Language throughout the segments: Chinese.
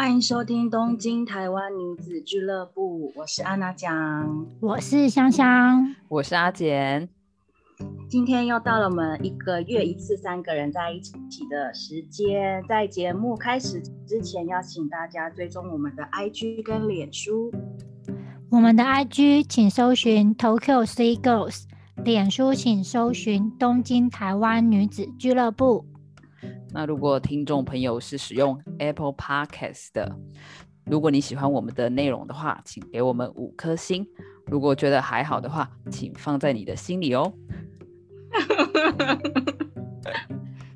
欢迎收听东京台湾女子俱乐部，我是安娜酱，我是香香，我是阿简。今天又到了我们一个月一次三个人在一起的时间，在节目开始之前，要请大家追踪我们的 IG 跟脸书。我们的 IG 请搜寻 Tokyo Sea Girls，脸书请搜寻东京台湾女子俱乐部。那如果听众朋友是使用 Apple Podcast 的，如果你喜欢我们的内容的话，请给我们五颗星。如果觉得还好的话，请放在你的心里哦。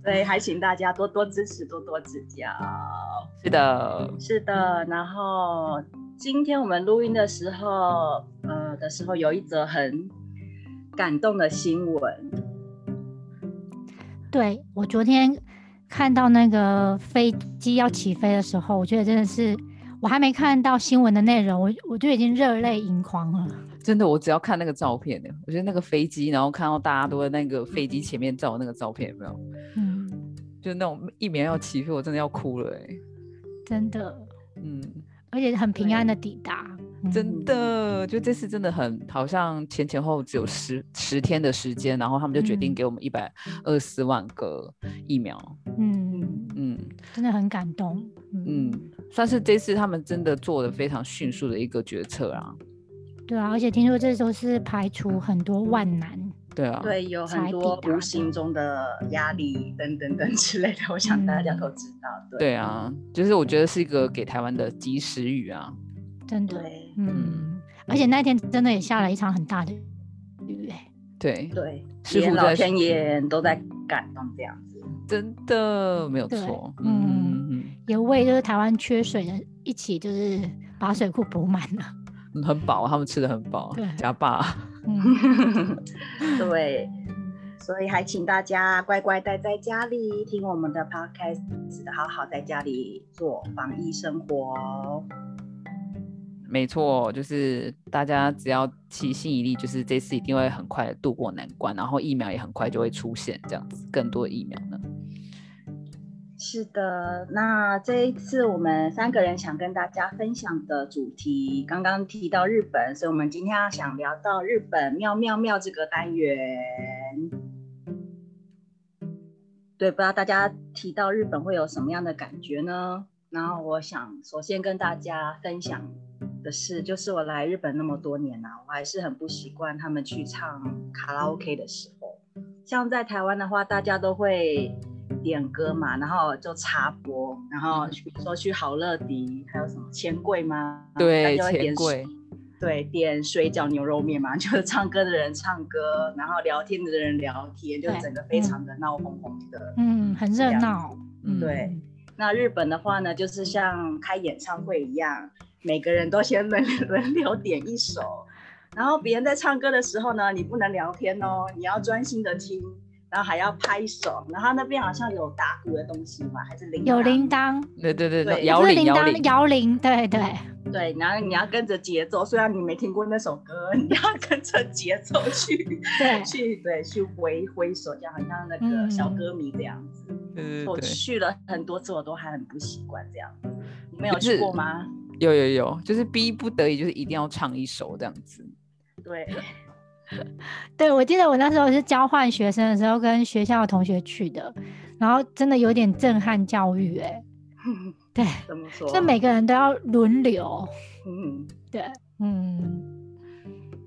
对，还请大家多多支持，多多指教。是的，是的。然后今天我们录音的时候，呃的时候有一则很感动的新闻。对我昨天看到那个飞机要起飞的时候，我觉得真的是，我还没看到新闻的内容，我我就已经热泪盈眶了。真的，我只要看那个照片呢，我觉得那个飞机，然后看到大家都在那个飞机前面照那个照片，有没有？嗯，就那种一秒要起飞，我真的要哭了哎。真的，嗯，而且很平安的抵达。真的，就这次真的很好像前前后只有十十天的时间，然后他们就决定给我们一百二十万个疫苗。嗯嗯，真的很感动。嗯，算是这次他们真的做的非常迅速的一个决策啊。对啊，而且听说这都是排除很多万难。对啊，对，有很多无形中的压力等等等之类的，我想大家都知道。对啊，就是我觉得是一个给台湾的及时雨啊。真的，嗯，而且那天真的也下了一场很大的雨，哎，对对，连老天爷都在感动这样子，真的没有错，嗯，也为就是台湾缺水的一起就是把水库补满了，很饱，他们吃的很饱，对，加。爸，对，所以还请大家乖乖待在家里听我们的 podcast，好好在家里做防疫生活。没错，就是大家只要齐心一力，就是这次一定会很快度过难关，然后疫苗也很快就会出现，这样子更多疫苗呢。是的，那这一次我们三个人想跟大家分享的主题，刚刚提到日本，所以我们今天要想聊到日本妙妙妙这个单元。对，不知道大家提到日本会有什么样的感觉呢？然后我想首先跟大家分享。的事就是我来日本那么多年了，我还是很不习惯他们去唱卡拉 OK 的时候。像在台湾的话，大家都会点歌嘛，然后就插播，然后比如说去好乐迪，还有什么钱柜吗？对，钱柜。对，点水饺牛肉面嘛，就是唱歌的人唱歌，然后聊天的人聊天，就整个非常的闹哄哄的。嗯，很热闹。对。那日本的话呢，就是像开演唱会一样。每个人都先轮轮流点一首，然后别人在唱歌的时候呢，你不能聊天哦，你要专心的听，然后还要拍手，然后那边好像有打鼓的东西嘛，还是铃有铃铛，对对对对，摇铃摇铃摇铃，对对。对，然后你要跟着节奏，虽然你没听过那首歌，你要跟着节奏去去对去挥挥手，这样好像那个小歌迷这样子。嗯我去了很多次，我都还很不习惯这样子。你没有去过吗？有有有，就是逼不得已，就是一定要唱一首这样子。对，对我记得我那时候是交换学生的时候，跟学校的同学去的，然后真的有点震撼教育哎。对，怎么说？就每个人都要轮流。嗯，对，嗯。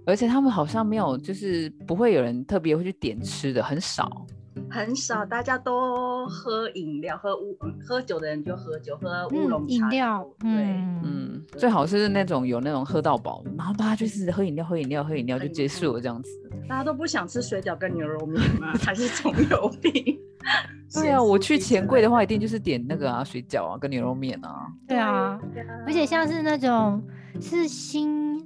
而且他们好像没有，就是不会有人特别会去点吃的，很少。很少，大家都喝饮料，喝乌喝酒的人就喝酒，喝乌龙茶。饮料，对，嗯，最好是那种有那种喝到饱，然后大家就是喝饮料，喝饮料，喝饮料就结束了这样子。大家都不想吃水饺跟牛肉面吗？还是葱油饼？对啊，我去钱柜的话，一定就是点那个啊，水饺啊，跟牛肉面啊。对啊，而且像是那种是新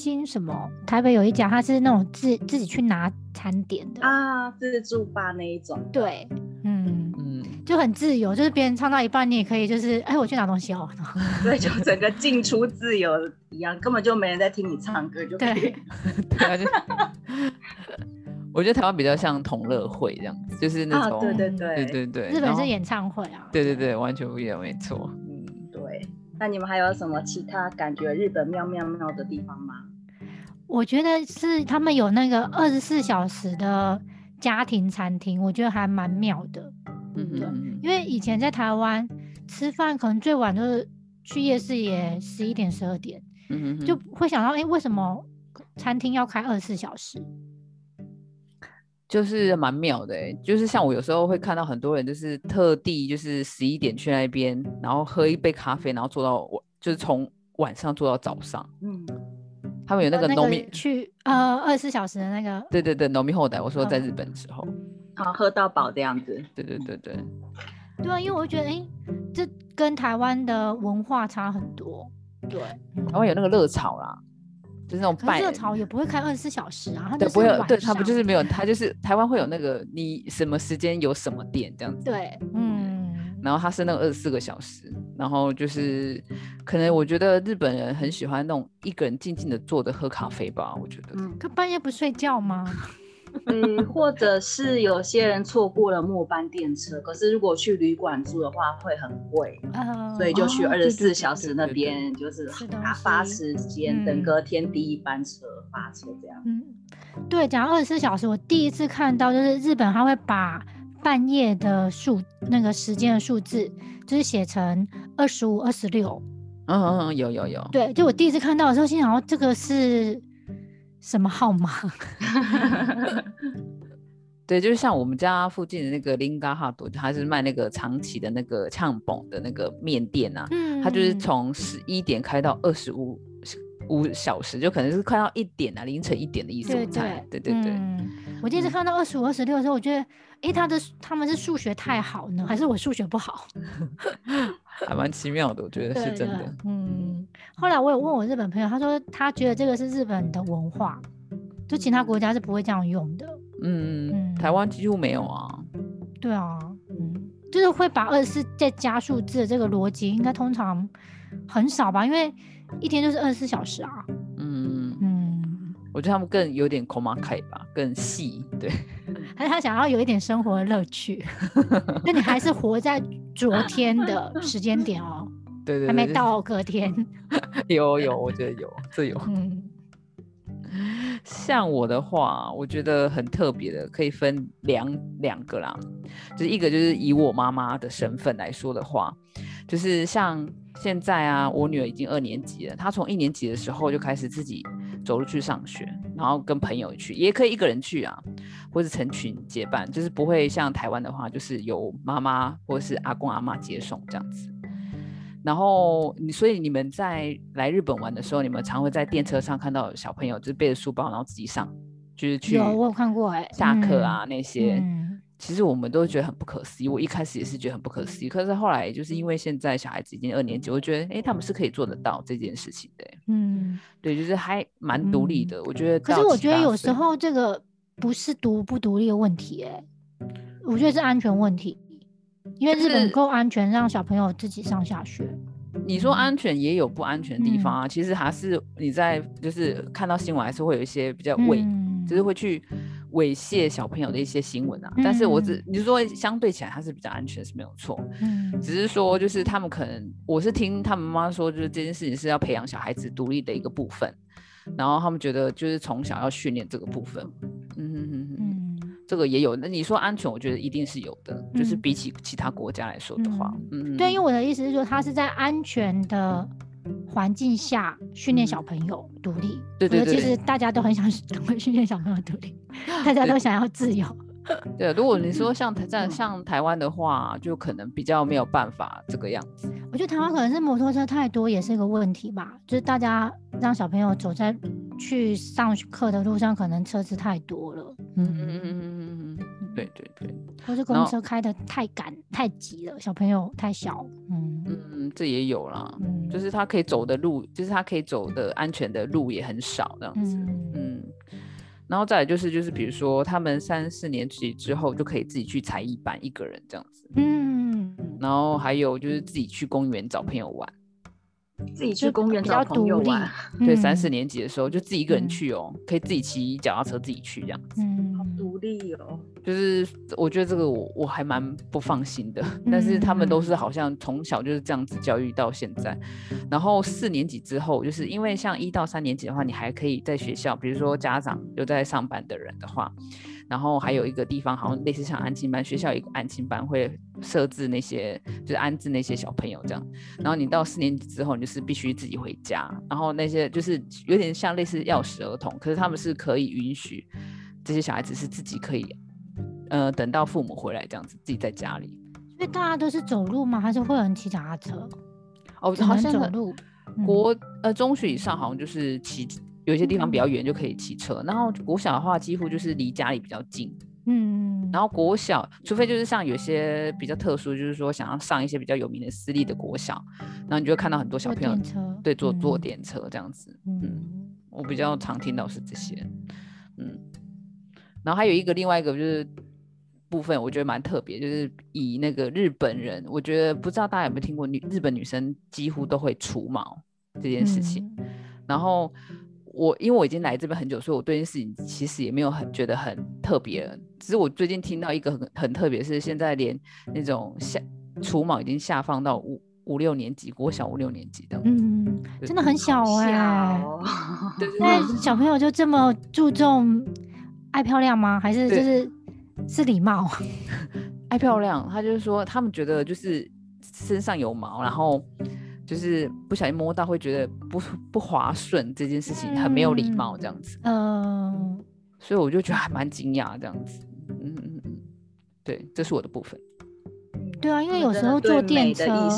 新什么，台北有一家，他是那种自自己去拿。餐点的。啊，自助吧那一种，对，嗯。嗯，就很自由，就是别人唱到一半，你也可以就是，哎，我去拿东西哦，对，就整个进出自由一样，根本就没人在听你唱歌，就可以。对。我觉得台湾比较像同乐会这样子，就是那种，对对对。对对对，日本是演唱会啊，对对对，完全不一样，没错。嗯对，那你们还有什么其他感觉日本妙妙妙的地方吗？我觉得是他们有那个二十四小时的家庭餐厅，我觉得还蛮妙的。嗯对嗯因为以前在台湾吃饭，可能最晚就是去夜市也十一点十二点，就会想到，哎、为什么餐厅要开二十四小时？就是蛮妙的、欸，就是像我有时候会看到很多人就是特地就是十一点去那边，然后喝一杯咖啡，然后做到晚，就是从晚上做到早上。嗯，他们有那个呃农民，去呃二十四小时的那个，对对对，农民后代。我说在嗯日本的时候，好喝到饱这样子。对对对对，对啊，因为我会觉得，哎、这跟台湾的文化差很多。对，嗯台湾有那个热炒啦，就是那种拜热潮也不会开二十四小时啊，它对，就不会有，对他不就是没有，他就是台湾会有那个你什么时间有什么店这样子，对，嗯，然后他是那个二十四个小时，然后就是可能我觉得日本人很喜欢那种一个人静静的坐着喝咖啡吧，我觉得，嗯，可半夜不睡觉吗？嗯，或者是有些人错过了末班电车，可是如果去旅馆住的话会很贵，呃，所以就去哦二十四小时那边就是打发时间，等嗯隔天第一班车发车这样。嗯，对，讲二十四小时，我第一次看到就是日本他会把半夜的数那个时间的数字，就是写成二十五、二十六。嗯嗯嗯，有有有，对，就我第一次看到的时候，心想哦这个是什么号码？对，就是像我们家附近的那个林嘎哈多，他是卖那个长崎的那个呛崩的那个面店啊，嗯，他就是从十一点开到二十五五小时，就可能是快到一点啊，凌晨一点的意思。对，对对对对，嗯，我第一次嗯看到二十五、二十六的时候，我觉得，诶，他的他们是数学太好呢，还是我数学不好？还蛮奇妙的，我觉得是真的。嗯，后来我有问我日本朋友，他说他觉得这个是日本的文化，就其他国家是不会这样用的。嗯，嗯台湾几乎没有啊。对啊，嗯，就是会把二十四再加数字的这个逻辑，应该通常很少吧，因为一天就是二十四小时啊。嗯，嗯，我觉得他们更有点 c o m a k 吧，更细。对，还是他想要有一点生活的乐趣，那你还是活在昨天的时间点哦，对对还没到隔天。有有，我觉得有，这有。嗯像我的话，我觉得很特别的，可以分两两个啦，就是一个就是以我妈妈的身份来说的话，就是像现在啊，我女儿已经二年级了，她从一年级的时候就开始自己走路去上学，然后跟朋友去，也可以一个人去啊，或是成群结伴，就是不会像台湾的话，就是由妈妈或是阿公阿妈接送这样子。然后你，所以你们在来日本玩的时候，你们常会在电车上看到小朋友就是背着书包，然后自己上，就是去有我有看过哎、下课啊、那些。嗯其实我们都觉得很不可思议。我一开始也是觉得很不可思议，可是后来就是因为现在小孩子已经二年级，我觉得哎，诶他们是可以做得到这件事情的诶。嗯，对，就是还蛮独立的。我觉得可是我觉得有时候这个不是独不独立的问题哎、我觉得是安全问题，因为日本够安全，让小朋友自己上下学。你说安全也有不安全的地方嗯啊。其实还是你在就是看到新闻，还是会有一些比较畏，嗯就是会去猥亵小朋友的一些新闻啊。但是我只你说相对起来，它是比较安全是没有错。嗯只是说，就是他们可能，我是听他们妈妈说，就是这件事情是要培养小孩子独立的一个部分，然后他们觉得就是从小要训练这个部分，嗯哼哼哼，嗯这个也有。那你说安全，我觉得一定是有的，就是嗯比起其他国家来说的话，嗯，对，因为为我的意思是说，他是在安全的环境下训练小朋友独立。嗯对对对其实大家都很想 赶快训练小朋友独立，大家都想要自由。对，如果你说像台嗯在像台湾的话，就可能比较没有办法这个样子。我觉得台湾可能是摩托车太多，也是一个问题吧。就是大家让小朋友走在去上课的路上，可能车子太多了，嗯嗯嗯，嗯嗯嗯嗯，对对对，或是公车开的太赶太急了，小朋友太小，嗯嗯，这也有啦，嗯，就是他可以走的路，就是他可以走的安全的路也很少这样子。嗯。嗯，然后再来就是就是比如说他们三四年级之后就可以自己去才艺班一个人这样子，嗯。然后还有就是自己去公园找朋友玩，自己去公园找朋友玩，对，嗯三四年级的时候就自己一个人嗯去哦，可以自己骑脚踏车自己去这样子。嗯，好独立哦。就是我觉得这个我我还蛮不放心的，但是他们都嗯是好像从小就是这样子教育到现在，然后四年级之后，就是因为像一到三年级的话，你还可以在学校，比如说家长有在上班的人的话，然后还有一个地方好像类似像安亲班，学校有一个安亲班会设置那些就是安置那些小朋友这样，然后你到四年级之后，你就是必须自己回家，然后那些就是有点像类似钥匙儿童，可是他们是可以允许这些小孩子是自己可以。呃，等到父母回来这样子，自己在家里。所以大家都是走路吗？还是会有人骑脚踏车？哦，好像走路。嗯国呃中学以上好像就是骑，有些地方比较远就可以骑车，然后国小的话几乎就是离家里比较近。嗯，然后国小，除非就是像有些比较特殊，就是说想要上一些比较有名的私立的国小，然后你就会看到很多小朋友，对坐坐嗯电车这样子。嗯，嗯我比较常听到是这些。嗯，然后还有一个另外一个就是部分，我觉得蛮特别，就是以那个日本人，我觉得不知道大家有没有听过女日本女生几乎都会除毛这件事情。嗯然后我因为我已经来这边很久，所以我对这件事情其实也没有很觉得很特别。只是我最近听到一个很很特别，是现在连那种下除毛已经下放到五五六年级，国小五六年级的。嗯，真的很小好哎 小哦对对现在小朋友就这么注重爱漂亮吗？还是就是是礼貌？爱漂亮，他就是说他们觉得就是身上有毛，然后就是不小心摸到会觉得不 不滑顺，这件事情很没有礼貌这样子，嗯、所以我就觉得还蛮惊讶这样子。嗯嗯嗯，对，这是我的部分。对啊，因为有时候坐电车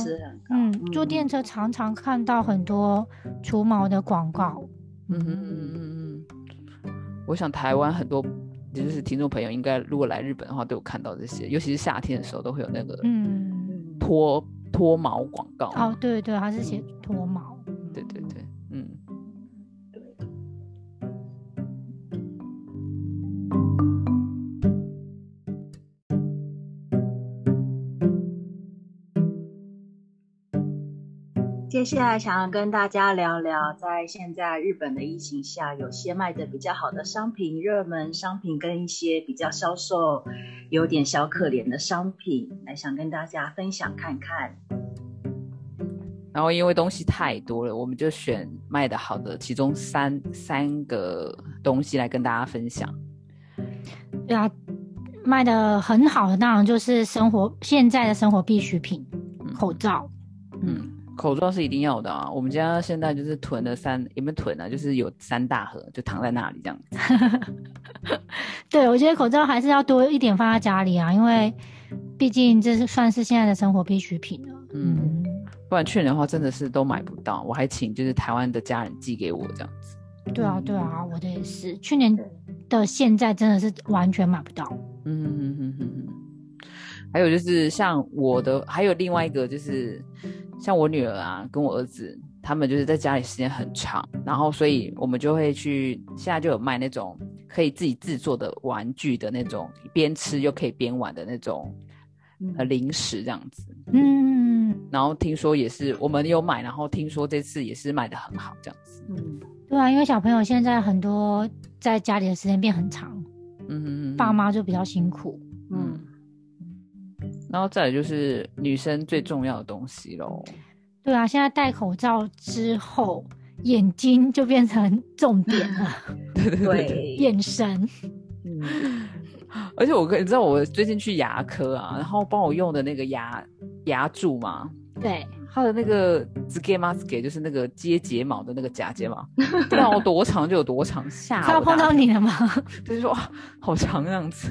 嗯，坐电车常常看到很多除毛的广告。嗯嗯嗯嗯嗯，我想台湾很多就是听众朋友应该如果来日本的话都有看到这些，尤其是夏天的时候都会有那个嗯，嗯脱脱毛广告。哦，对对，还是写脱毛。对对接下来想要跟大家聊聊，在现在日本的疫情下，有些卖的比较好的商品、热门商品，跟一些比较销售有点小可怜的商品，来想跟大家分享看看。然后因为东西太多了，我们就选卖的好的其中三三个东西来跟大家分享。对啊，卖的很好的当然就是生活现在的生活必需品，口罩。嗯，口罩是一定要的啊。我们家现在就是囤了三，有没有囤啊？就是有三大盒，就躺在那里这样子。对，我觉得口罩还是要多一点放在家里啊，因为毕竟这是算是现在的生活必需品了。嗯嗯，不然去年的话真的是都买不到，我还请就是台湾的家人寄给我这样子。对啊，对啊，我的也是。去年的现在真的是完全买不到。嗯哼哼哼哼哼。还有就是像我的，还有另外一个就是像我女儿啊，跟我儿子，他们就是在家里时间很长，然后所以我们就会去，现在就有卖那种可以自己制作的玩具的那种，边吃又可以边玩的那种呃零食这样子。嗯，然后听说也是我们有买，然后听说这次也是卖的很好这样子。嗯，对啊，因为小朋友现在很多在家里的时间变很长，嗯哼哼哼爸妈就比较辛苦。嗯，然后再来就是女生最重要的东西喽。对啊，现在戴口罩之后，眼睛就变成重点了，对，眼神。嗯，而且我跟你知道，我最近去牙科啊，然后帮我用的那个牙牙柱嘛，对，它的那个 z g e m a s k 就是那个接睫毛的那个假睫毛，要多长就有多长，吓他要碰到你了吗？就是说哇，好长这样子。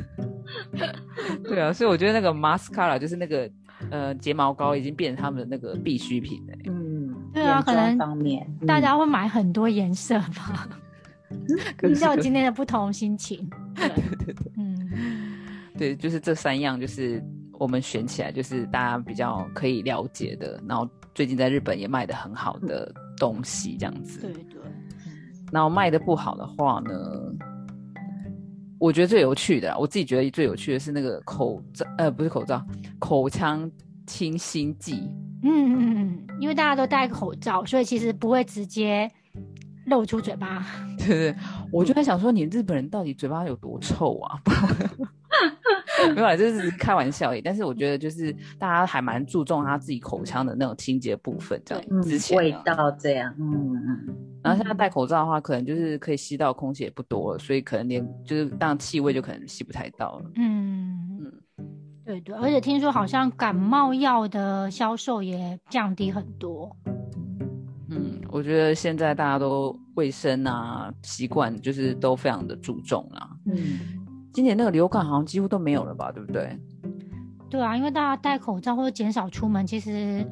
对啊，所以我觉得那个 mascara 就是那个呃睫毛膏已经变成他们的那个必需品了。嗯，对啊可能方面，大家会买很多颜色吧，依照今天的不同心情。对对对，嗯，对，就是这三样，就是我们选起来，就是大家比较可以了解的，然后最近在日本也卖的很好的东西，这样子。对对，然后卖的不好的话呢，我觉得最有趣的啊，我自己觉得最有趣的是那个口罩，呃，不是口罩，口腔清新剂。嗯嗯嗯，因为大家都戴口罩，所以其实不会直接露出嘴巴。对对，我就在想说，你日本人到底嘴巴有多臭啊？没有啦，这是开玩笑而已。但是我觉得，就是大家还蛮注重他自己口腔的那种清洁部分，这样嗯之前啊味道这样，嗯嗯，然后现在戴口罩的话，可能就是可以吸到空气也不多了，所以可能连就是当气味就可能吸不太到了。嗯嗯对对，而且听说好像感冒药的销售也降低很多。嗯，我觉得现在大家都卫生啊习惯就是都非常的注重啦。嗯，今年那个流感好像几乎都没有了吧，对不对？对啊，因为大家戴口罩或者减少出门，其实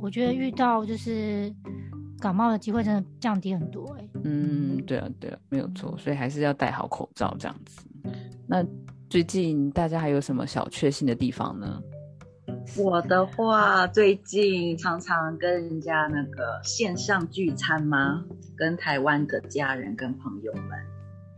我觉得遇到就是感冒的机会真的降低很多、欸。嗯，对啊，对啊，没有错，所以还是要戴好口罩这样子。那最近大家还有什么小确幸的地方呢？我的话，最近常常跟人家那个线上聚餐吗？跟台湾的家人跟朋友们，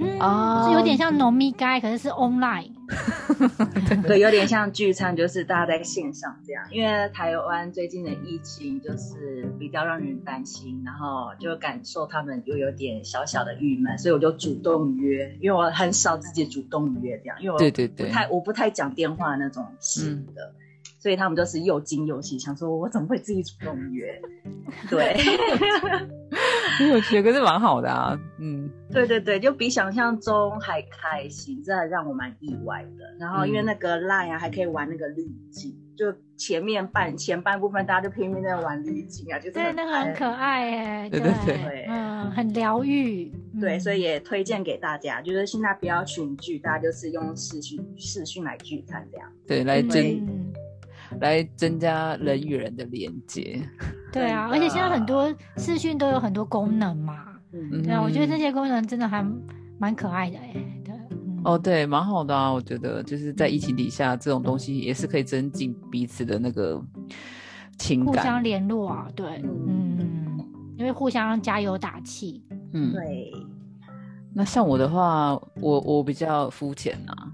嗯，哦是有点像农密街，可是是 online。对，有点像聚餐，就是大家在线上这样。因为台湾最近的疫情就是比较让人担心，然后就感受他们就有点小小的郁闷，所以我就主动约，因为我很少自己主动约这样，因为我对对对不太我不太讲电话那种型的。所以他们就是又惊又喜，想说我怎么会自己主动约？对，很有趣，可是蛮好的啊。嗯，对对对，就比想象中还开心，真的让我蛮意外的。然后因为那个 Line 啊，还可以玩那个滤镜，就前面半前半部分大家就拼命在玩滤镜啊，就是对，那个很可爱哎、对对对对嗯，很疗愈。对，嗯所以也推荐给大家，就是现在不要群聚，大家就是用视讯视讯来聚餐这样。对，来真嗯来增加人与人的连接。对啊，而且现在很多视讯都有很多功能嘛。嗯，对啊，我觉得这嗯些功能真的还蛮可爱的哎、对，嗯哦，对，蛮好的啊，我觉得就是在疫情底下，这种东西也是可以增进彼此的那个情感。互相联络啊，对，嗯嗯，因为互相加油打气。嗯，对，那像我的话，我我比较肤浅啊。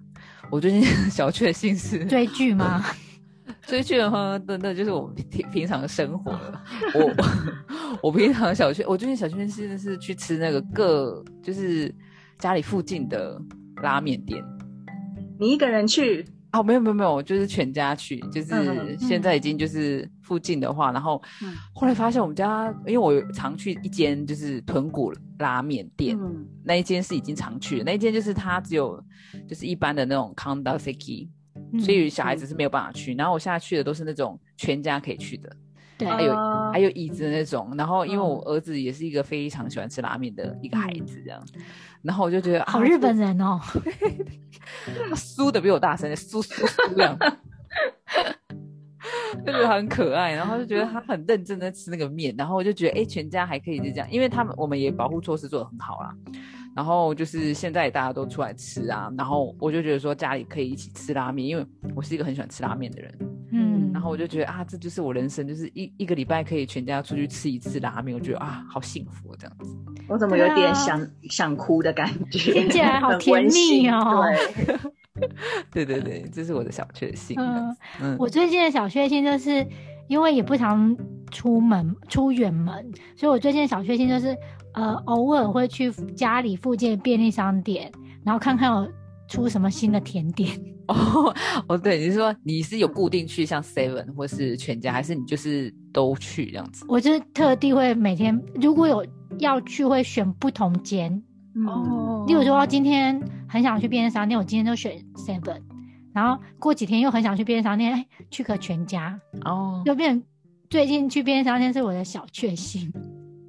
我最近 小确幸是追剧吗？追剧的话，真的就是我平平常的生活了。我 我平常小圈，我最近小确幸是去吃那个各就是家里附近的拉面店。你一个人去，哦，没有没有没有，就是全家去，就是嗯现在已经就是附近的话，然后嗯后来发现我们家，因为我常去一间就是豚骨拉面店，嗯那一间是已经常去的，那一间就是它只有就是一般的那种 kanda seki，、嗯所以小孩子是没有办法去。然后我现在去的都是那种全家可以去的，对，还有哦还有椅子的那种。然后因为我嗯儿子也是一个非常喜欢吃拉面的一个孩子，这样，然后我就觉得啊好日本人哦。他酥的比我大声，酥酥酥这样，就觉得很可爱，然后就觉得他很认真的吃那个面，然后我就觉得哎、诶全家还可以就这样，因为他们我们也保护措施做得很好啦。然后就是现在大家都出来吃啊，然后我就觉得说家里可以一起吃拉面，因为我是一个很喜欢吃拉面的人，嗯，然后我就觉得啊，这就是我人生，就是一一个礼拜可以全家出去吃一次拉面，我觉得啊，好幸福、哦、这样子。我怎么有点想、想哭的感觉？听起来好甜蜜哦对，对对对，这是我的小确幸。嗯嗯我最近的小确幸就是，因为也不常出门出远门，所以我最近的小确幸就是，呃，偶尔会去家里附近的便利商店，然后看看有出什么新的甜点。哦哦，对，你是说你是有固定去像 Seven 或是全家，还是你就是都去这样子？我就是特地会每天，如果有要去，会选不同间。嗯，例如说，今天很想去便利商店，我今天就选 Seven，然后过几天又很想去便利商店，哎，去个全家，哦，就变最近去便利商店是我的小确幸。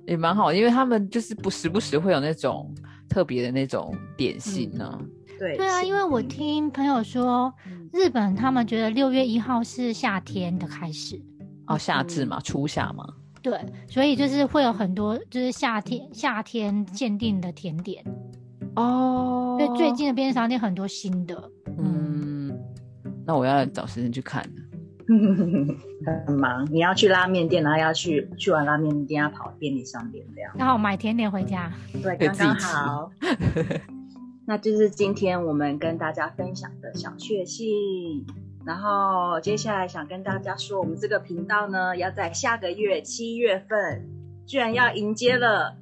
也蛮好，因为他们就是不时不时会有那种特别的那种点心呢、对对啊，因为我听朋友说，嗯。日本他们觉得六月一号是夏天的开始，哦，夏至嗯。嘛，初夏嘛。对，所以就是会有很多就是夏天夏天限定的甜点，哦。因为最近的便利商店很多新的，嗯，嗯，那我要找时间去看了。很忙，你要去拉面店，然后要去去完拉面店要跑便利商店这样。然后买甜点回家。对，刚刚好。那就是今天我们跟大家分享的小确幸。然后接下来想跟大家说，我们这个频道呢，要在下个月七月份，居然要迎接了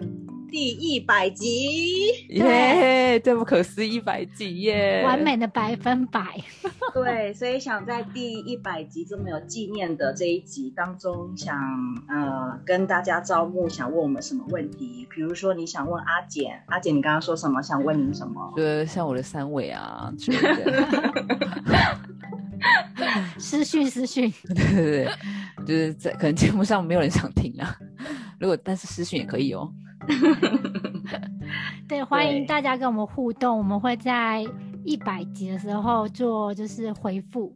第一百集。耶，这不可思议，一百集耶，完美的百分百。对，所以想在第一百集这么有纪念的这一集当中，想呃跟大家招募，想问我们什么问题？比如说你想问阿简，阿简你刚刚说什么？想问您什么？就像我的三围啊之类的。私讯私讯，对对对，就是在可能节目上没有人想听啊。如果但是私讯也可以哦。对，欢迎大家跟我们互动，我们会在一百集的时候做就是回复。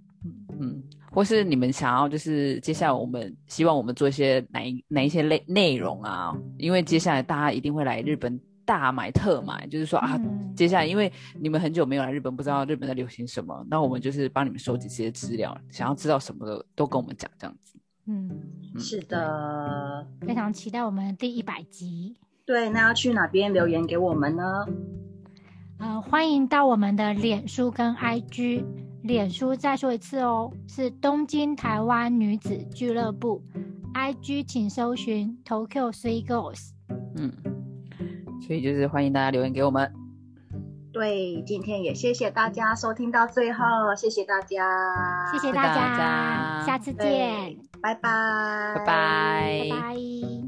嗯，或是你们想要就是接下来我们希望我们做一些哪一哪一些类内容啊？因为接下来大家一定会来日本。大买特买，就是说啊，接下来因为你们很久没有来日本，不知道日本在流行什么，那我们就是帮你们收集这些资料，想要知道什么的都跟我们讲，这样子。嗯，是的，非常期待我们第一百集。对，那要去哪边留言给我们呢？呃，欢迎到我们的脸书跟 IG，脸书再说一次哦，是东京台湾女子俱乐部，IG 请搜寻 Tokyo Three Girls。嗯。所以就是欢迎大家留言给我们。对，今天也谢谢大家收听到最后，谢谢大家，谢谢大家，下次见，拜拜，拜拜，拜拜。